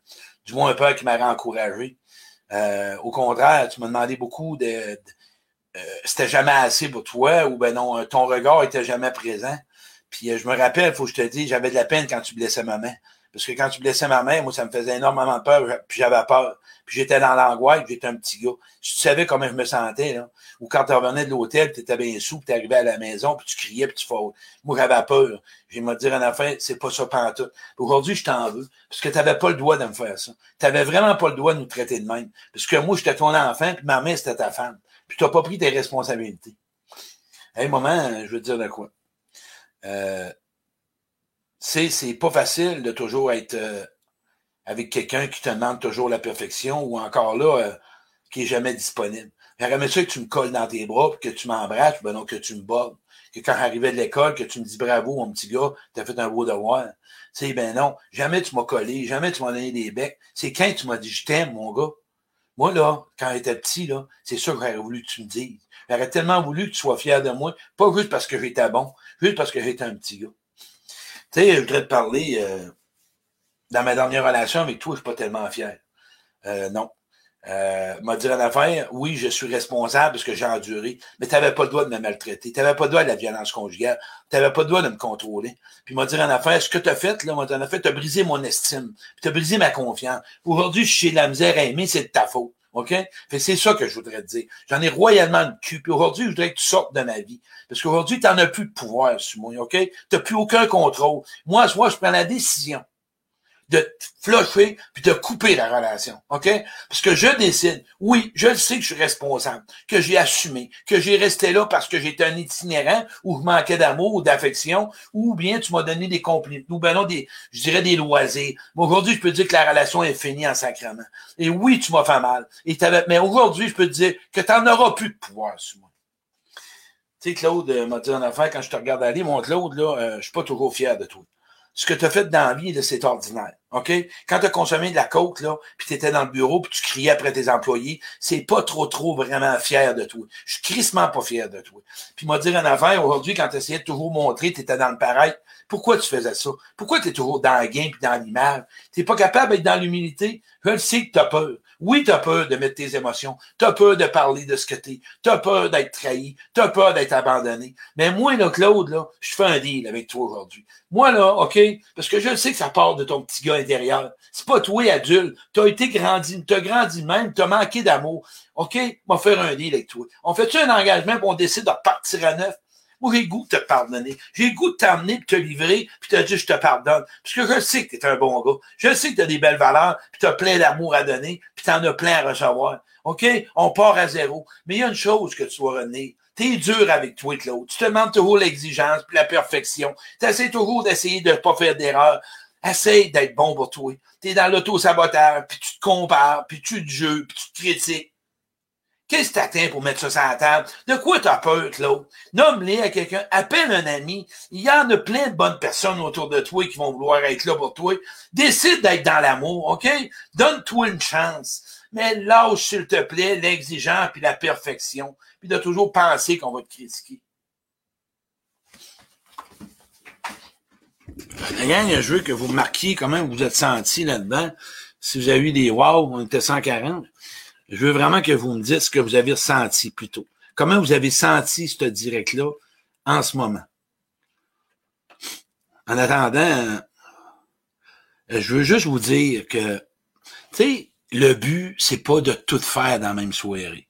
du moins un père qui m'aurait encouragé. Euh, au contraire, tu m'as demandé beaucoup de, euh, c'était jamais assez pour toi ou ben non, ton regard était jamais présent. Puis euh, je me rappelle, il faut que je te dise, j'avais de la peine quand tu blessais ma main. Parce que quand tu blessais ma main, moi, ça me faisait énormément peur, puis j'avais peur. Puis j'étais dans l'angoisse, j'étais un petit gars. tu savais comment je me sentais, là. Ou quand tu revenais de l'hôtel, tu étais bien sous, puis tu arrivais à la maison, puis tu criais, puis tu faisais. Moi, j'avais peur. J'ai me dire en affaire, c'est pas ça pantoute. Aujourd'hui, je t'en veux. Parce que tu n'avais pas le droit de me faire ça. Tu n'avais vraiment pas le droit de nous traiter de même. Parce que moi, j'étais ton enfant, puis ma mère, c'était ta femme. Puis tu n'as pas pris tes responsabilités. À un moment, je veux te dire de quoi. Euh, c'est pas facile de toujours être euh, avec quelqu'un qui te demande toujours la perfection ou encore là, euh, qui est jamais disponible. J'aimerais ça que tu me colles dans tes bras, que tu m'embrasses, ben non, que tu me bordes. Que quand j'arrivais de l'école, que tu me dis bravo, mon petit gars, tu as fait un beau devoir. Tu sais, ben non, jamais tu m'as collé, jamais tu m'as donné des becs. C'est quand tu m'as dit je t'aime, mon gars. Moi, là, quand j'étais petit, là, c'est sûr que j'aurais voulu que tu me dises. J'aurais tellement voulu que tu sois fier de moi, pas juste parce que j'étais bon, juste parce que j'étais un petit gars. Tu sais, je voudrais te parler, euh, dans ma dernière relation avec toi, je suis pas tellement fier. Euh, non. Euh, m'a dit en affaire, oui, je suis responsable parce que j'ai enduré, mais tu n'avais pas le droit de me maltraiter. Tu n'avais pas le droit de la violence conjugale. Tu n'avais pas le droit de me contrôler. Puis m'a dit en affaire, ce que tu as fait, là, en affaire, tu as brisé mon estime. tu as brisé ma confiance. Aujourd'hui, je suis de la misère à aimer, c'est de ta faute. OK? c'est ça que je voudrais te dire. J'en ai royalement le cul. Puis aujourd'hui, je voudrais que tu sortes de ma vie. Parce qu'aujourd'hui, tu n'en as plus de pouvoir sur moi. OK? Tu n'as plus aucun contrôle. Moi, moi, je prends la décision de flusher puis de couper la relation. OK? Parce que je décide, oui, je sais que je suis responsable, que j'ai assumé, que j'ai resté là parce que j'étais un itinérant ou je manquais d'amour ou d'affection, ou bien tu m'as donné des compliments, ou ben non, des, je dirais des loisirs. Mais aujourd'hui, je peux te dire que la relation est finie en sacrement. Et oui, tu m'as fait mal. Et mais aujourd'hui, je peux te dire que tu n'en auras plus de pouvoir sur moi. Tu sais, Claude euh, m'a dit en affaire, quand je te regarde aller, mon Claude, là, euh, je suis pas toujours fier de toi ce que tu as fait dans la vie, c'est ordinaire. OK? Quand tu as consommé de la coke, là, puis tu étais dans le bureau, puis tu criais après tes employés, c'est pas trop, trop vraiment fier de toi. Je suis crissement pas fier de toi. Puis m'a dit en affaire, aujourd'hui, quand tu essayais de toujours montrer, tu étais dans le pareil, pourquoi tu faisais ça? Pourquoi tu es toujours dans le gain puis dans l'image? Tu pas capable d'être dans l'humilité? Je le sais que tu as peur. Oui, tu as peur de mettre tes émotions. Tu as peur de parler de ce que tu es. Tu as peur d'être trahi. Tu as peur d'être abandonné. Mais moi, là, Claude, là, je fais un deal avec toi aujourd'hui. Moi, là, OK, parce que je sais que ça part de ton petit gars intérieur. C'est pas toi, adulte. Tu as été grandi, tu as grandi même, tu as manqué d'amour. OK, on va faire un deal avec toi. On fait-tu un engagement pour on décide de partir à neuf? Moi, j'ai goût de te pardonner. J'ai goût de t'emmener, de te livrer, puis te dire je te pardonne. Parce que je sais que tu es un bon gars. Je sais que tu as des belles valeurs, puis tu as plein d'amour à donner, puis tu en as plein à recevoir. OK? On part à zéro. Mais il y a une chose que tu dois retenir. T'es dur avec toi et l'autre. Tu te demandes toujours l'exigence puis la perfection. Tu essaies toujours d'essayer de ne pas faire d'erreur. Essaye d'être bon pour toi. Tu es dans l'auto-sabotage, puis tu te compares, puis tu te juges, puis tu te critiques. Qu'est-ce que t'attends pour mettre ça sur la table? De quoi t'as peur, Claude? Nomme-les à quelqu'un, appelle un ami. Il y en a plein de bonnes personnes autour de toi qui vont vouloir être là pour toi. Décide d'être dans l'amour, OK? Donne-toi une chance. Mais lâche, s'il te plaît, l'exigence puis la perfection. Puis de toujours penser qu'on va te critiquer. Regarde, je veux que vous marquiez comment vous êtes senti là-dedans? Si vous avez eu des wow, on était 140. Je veux vraiment que vous me dites ce que vous avez ressenti plutôt. Comment vous avez senti ce direct-là en ce moment? En attendant, euh, je veux juste vous dire que, tu sais, le but, c'est pas de tout faire dans la même soirée.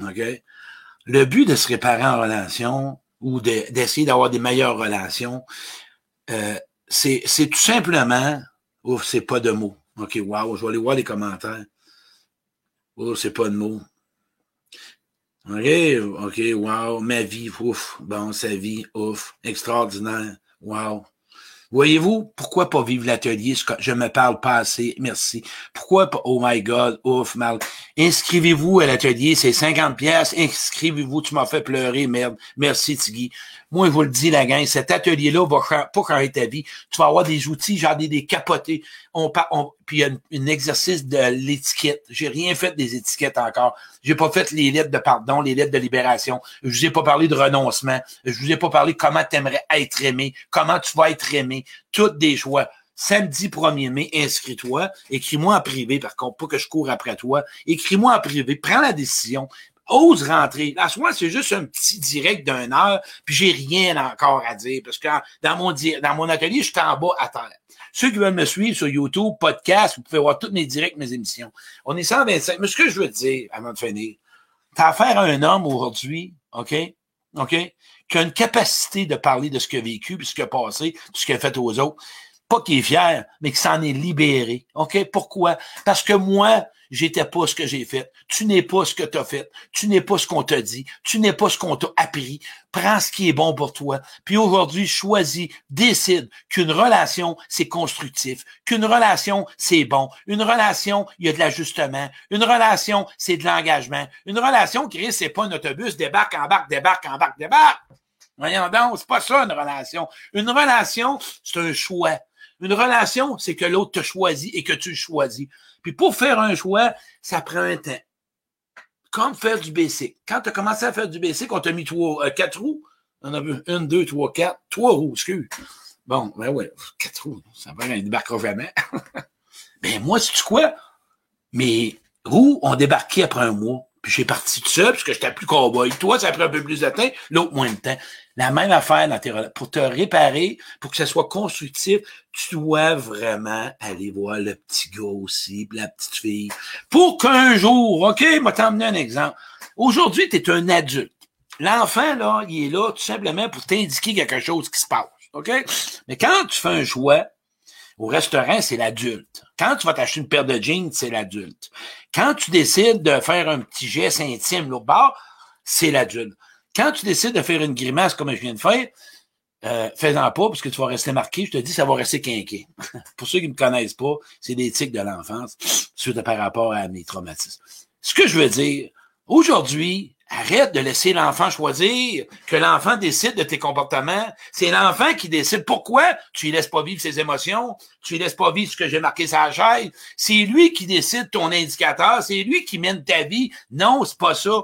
OK? Le but de se réparer en relation ou d'essayer d'avoir des meilleures relations, euh, c'est tout simplement, ouf, c'est pas de mots. OK, wow, je vais aller voir les commentaires. Oh, c'est pas de mots. OK, OK, wow, ma vie, ouf, bon, sa vie, ouf, extraordinaire, wow. Voyez-vous, pourquoi pas vivre l'atelier? Je me parle pas assez, merci. Pourquoi pas, oh my God, ouf, mal. Inscrivez-vous à l'atelier, c'est 50 pièces. Inscrivez-vous, tu m'as fait pleurer, merde. Merci, Tigui. Moi, je vous le dis, la gang, cet atelier-là va pas changer ta vie. Tu vas avoir des outils, genre des, des capotés. On, on, puis il y a un, exercice de l'étiquette. J'ai rien fait des étiquettes encore. J'ai pas fait les lettres de pardon, les lettres de libération. Je vous ai pas parlé de renoncement. Je vous ai pas parlé comment tu aimerais être aimé, comment tu vas être aimé. Toutes des choix samedi 1er mai, inscris-toi. Écris-moi en privé, par contre, pas que je cours après toi. Écris-moi en privé. Prends la décision ose rentrer. Ce moment, c'est juste un petit direct d'une heure, puis j'ai rien encore à dire, parce que dans mon, dans mon atelier, je suis en bas à terre. Ceux qui veulent me suivre sur YouTube, podcast, vous pouvez voir tous mes directs, mes émissions. On est 125. Mais ce que je veux dire, avant de finir, t'as affaire à un homme aujourd'hui, OK? OK? Qui a une capacité de parler de ce qu'il a vécu, puis ce qu'il a passé, puis ce qu'il a fait aux autres. Pas qu'il est fier, mais qu'il s'en est libéré. OK? Pourquoi? Parce que moi, j'étais pas ce que j'ai fait. Tu n'es pas ce que tu as fait. Tu n'es pas ce qu'on t'a dit. Tu n'es pas ce qu'on t'a appris. Prends ce qui est bon pour toi. Puis aujourd'hui, choisis, décide qu'une relation, c'est constructif, qu'une relation, c'est bon. Une relation, il y a de l'ajustement. Une relation, c'est de l'engagement. Une relation, Chris, c'est pas un autobus, débarque, embarque, débarque, embarque, débarque. Voyons donc, c'est pas ça une relation. Une relation, c'est un choix. Une relation, c'est que l'autre te choisit et que tu choisis. Puis pour faire un choix, ça prend un temps. Comme faire du basic. Quand tu as commencé à faire du basic, on t'a mis trois, euh, quatre roues. On a vu une, deux, trois, quatre. Trois roues, excuse. Bon, ben ouais, quatre roues. Ça va, ne débarquera jamais. ben moi, c'est quoi? Mes roues ont débarqué après un mois. Puis j'ai parti de ça, parce que j'étais plus cowboy. Toi, ça a pris un peu plus de temps, l'autre moins de temps. La même affaire dans tes Pour te réparer, pour que ça soit constructif, tu dois vraiment aller voir le petit gars aussi, la petite fille. Pour qu'un jour, OK, je t'emmener un exemple. Aujourd'hui, tu es un adulte. L'enfant, là, il est là tout simplement pour t'indiquer quelque chose qui se passe. OK? Mais quand tu fais un choix, au restaurant, c'est l'adulte. Quand tu vas t'acheter une paire de jeans, c'est l'adulte. Quand tu décides de faire un petit geste intime au bas, c'est l'adulte. Quand tu décides de faire une grimace comme je viens de faire, euh, fais-en pas parce que tu vas rester marqué. Je te dis, ça va rester quinqué. Pour ceux qui ne me connaissent pas, c'est tics de l'enfance suite par rapport à mes traumatismes. Ce que je veux dire, aujourd'hui, arrête de laisser l'enfant choisir, que l'enfant décide de tes comportements. C'est l'enfant qui décide pourquoi tu ne laisses pas vivre ses émotions, tu ne laisses pas vivre ce que j'ai marqué sa chaise. C'est lui qui décide ton indicateur, c'est lui qui mène ta vie. Non, c'est pas ça.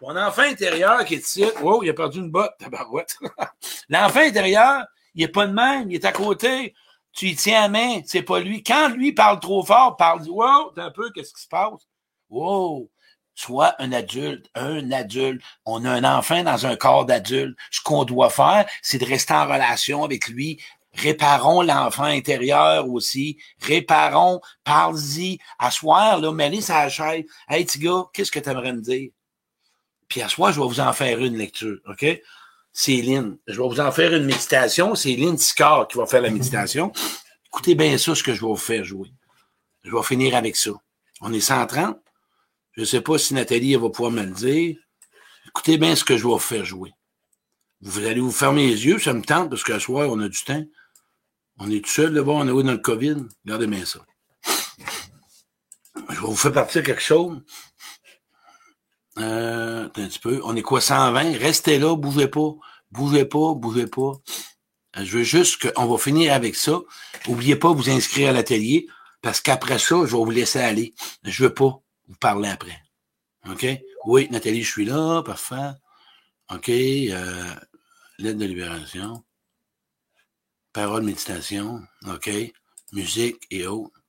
Ton enfant intérieur qui est ici, wow, il a perdu une botte, tabarouette. L'enfant intérieur, il est pas de même, il est à côté. Tu y tiens à main, c'est pas lui. Quand lui parle trop fort, parle, wow, un peu, qu'est-ce qui se passe? Wow, Soit un adulte, un adulte. On a un enfant dans un corps d'adulte. Ce qu'on doit faire, c'est de rester en relation avec lui. Réparons l'enfant intérieur aussi. Réparons, parle-y. Asseoir, là, mets sa chaise. Hey, petit gars, qu'est-ce que tu aimerais me dire? Puis à soir, je vais vous en faire une lecture, OK? Lynn. Je vais vous en faire une méditation. C'est Lynn Sicard qui va faire la méditation. Écoutez bien ça, ce que je vais vous faire jouer. Je vais finir avec ça. On est 130. Je ne sais pas si Nathalie va pouvoir me le dire. Écoutez bien ce que je vais vous faire jouer. Vous allez vous fermer les yeux, ça me tente, parce qu'à soir, on a du temps. On est tout seul là-bas, on est où dans le COVID? Regardez bien ça. Je vais vous faire partir quelque chose. Euh, un petit peu. On est quoi, 120? Restez là, bougez pas. Bougez pas, bougez pas. Euh, je veux juste qu'on va finir avec ça. Oubliez pas de vous inscrire à l'atelier, parce qu'après ça, je vais vous laisser aller. Je veux pas vous parler après. OK? Oui, Nathalie, je suis là, parfait. OK, euh, de libération. Parole, méditation. OK, musique et autres.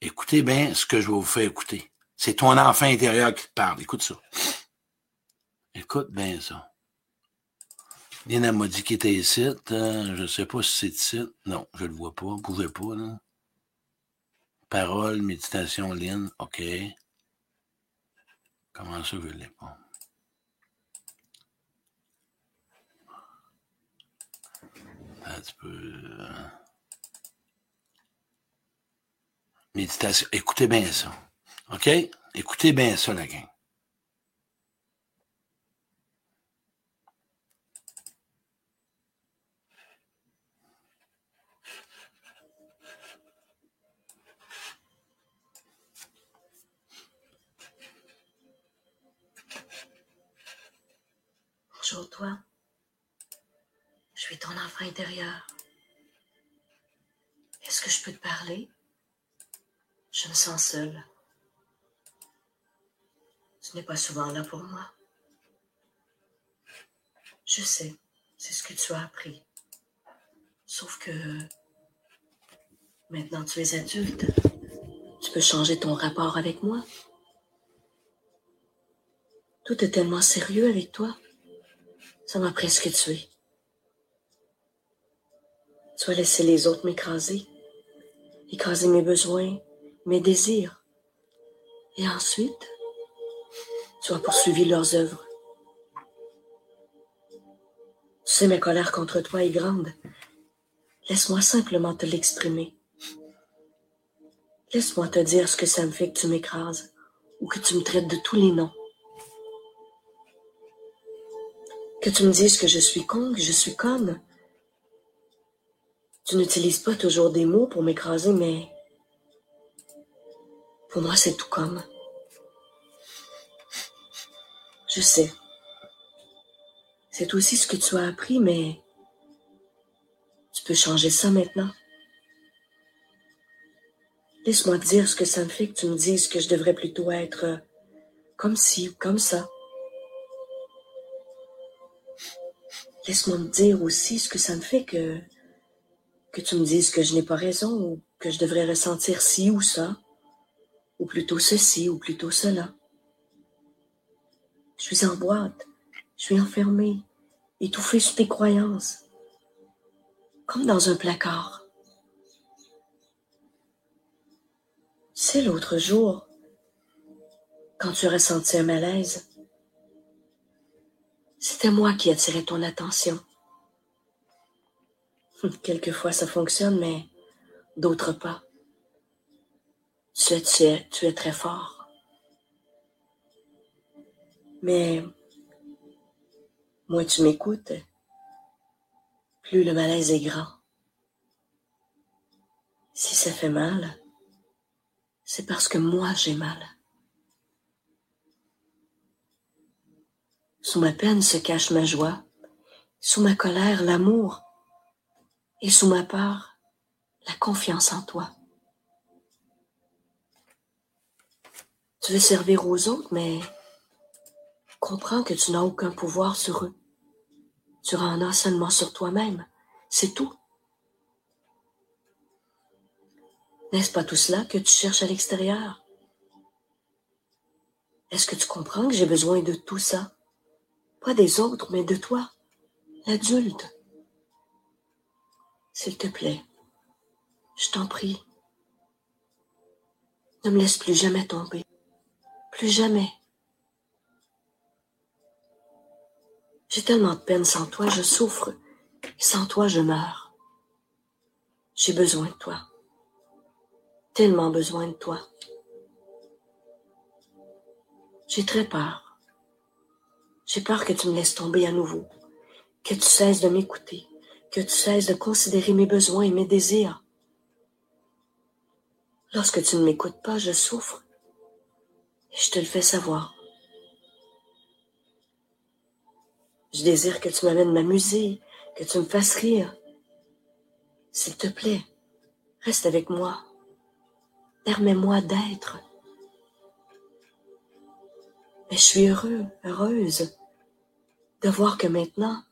Écoutez bien ce que je vais vous faire écouter. C'est ton enfant intérieur qui te parle. Écoute ça. Écoute bien ça. Lina m'a dit qu'il était ici. Euh, je ne sais pas si c'est ici. Non, je ne le vois pas. Pouvez pas, là. Parole, méditation, Lynn. OK. Comment ça, je ne l'ai pas? Un petit peu. Euh, méditation. Écoutez bien ça. OK? Écoutez bien ça, la. Bonjour toi. Je suis ton enfant intérieur. Est-ce que je peux te parler? Je me sens seule. Ce n'est pas souvent là pour moi. Je sais, c'est ce que tu as appris. Sauf que maintenant tu es adulte. Tu peux changer ton rapport avec moi. Tout est tellement sérieux avec toi. Ça m'a presque tué. Tu as laissé les autres m'écraser, écraser mes besoins, mes désirs. Et ensuite, tu as poursuivi leurs œuvres. Sais, ma colère contre toi est grande. Laisse-moi simplement te l'exprimer. Laisse-moi te dire ce que ça me fait que tu m'écrases ou que tu me traites de tous les noms. Que tu me dises que je suis con, que je suis conne. Tu n'utilises pas toujours des mots pour m'écraser, mais pour moi, c'est tout comme. Je sais. C'est aussi ce que tu as appris, mais tu peux changer ça maintenant. Laisse-moi dire ce que ça me fait que tu me dises que je devrais plutôt être comme ci ou comme ça. Laisse-moi me dire aussi ce que ça me fait que que tu me dises que je n'ai pas raison ou que je devrais ressentir ci ou ça, ou plutôt ceci ou plutôt cela. Je suis en boîte. Je suis enfermée, étouffée sous tes croyances, comme dans un placard. C'est l'autre jour, quand tu ressentis un malaise, c'était moi qui attirais ton attention. Quelquefois ça fonctionne, mais d'autres pas. Tu tu tu es très fort. Mais moins tu m'écoutes, plus le malaise est grand. Si ça fait mal, c'est parce que moi j'ai mal. Sous ma peine se cache ma joie, sous ma colère l'amour, et sous ma peur la confiance en toi. Tu veux servir aux autres, mais comprends que tu n'as aucun pouvoir sur eux. Tu as seulement sur toi-même. C'est tout. N'est-ce pas tout cela que tu cherches à l'extérieur? Est-ce que tu comprends que j'ai besoin de tout ça? Pas des autres, mais de toi, l'adulte. S'il te plaît, je t'en prie, ne me laisse plus jamais tomber. Plus jamais. J'ai tellement de peine sans toi, je souffre, sans toi, je meurs. J'ai besoin de toi. Tellement besoin de toi. J'ai très peur. J'ai peur que tu me laisses tomber à nouveau, que tu cesses de m'écouter, que tu cesses de considérer mes besoins et mes désirs. Lorsque tu ne m'écoutes pas, je souffre et je te le fais savoir. Je désire que tu m'amènes m'amuser, que tu me fasses rire. S'il te plaît, reste avec moi. Permets-moi d'être. Mais je suis heureux, heureuse de voir que maintenant,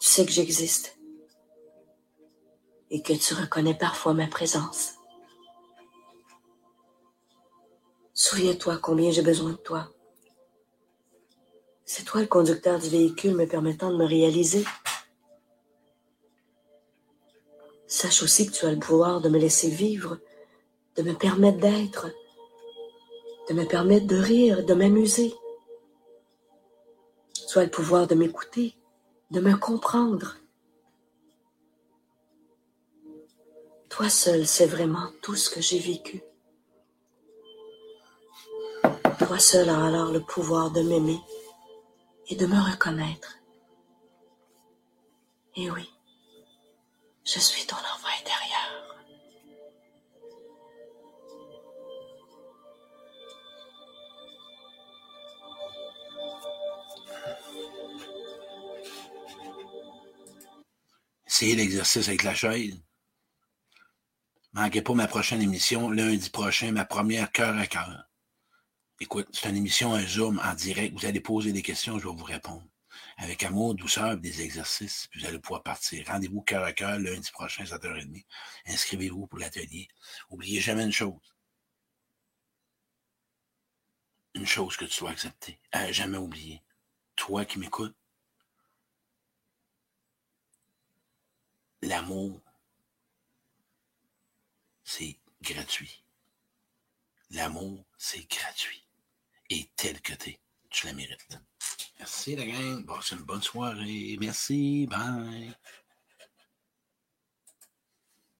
tu sais que j'existe et que tu reconnais parfois ma présence. Souviens-toi combien j'ai besoin de toi. C'est toi le conducteur du véhicule me permettant de me réaliser. Sache aussi que tu as le pouvoir de me laisser vivre, de me permettre d'être, de me permettre de rire, de m'amuser. Tu as le pouvoir de m'écouter, de me comprendre. Toi seul sais vraiment tout ce que j'ai vécu. Toi seul as alors le pouvoir de m'aimer et de me reconnaître. Et oui, je suis ton enfant intérieur. Essayez l'exercice avec la chaise. Manquez pas ma prochaine émission, lundi prochain, ma première cœur à cœur. Écoute, c'est une émission, un Zoom en direct. Vous allez poser des questions, je vais vous répondre. Avec amour, douceur, des exercices, vous allez pouvoir partir. Rendez-vous cœur à cœur lundi prochain, 7h30. Inscrivez-vous pour l'atelier. Oubliez jamais une chose. Une chose que tu dois accepter. Jamais oublier. Toi qui m'écoutes, L'amour, c'est gratuit. L'amour, c'est gratuit. Et tel que t'es, tu la mérites. Merci la gang. Passe une bonne soirée. Merci. Bye.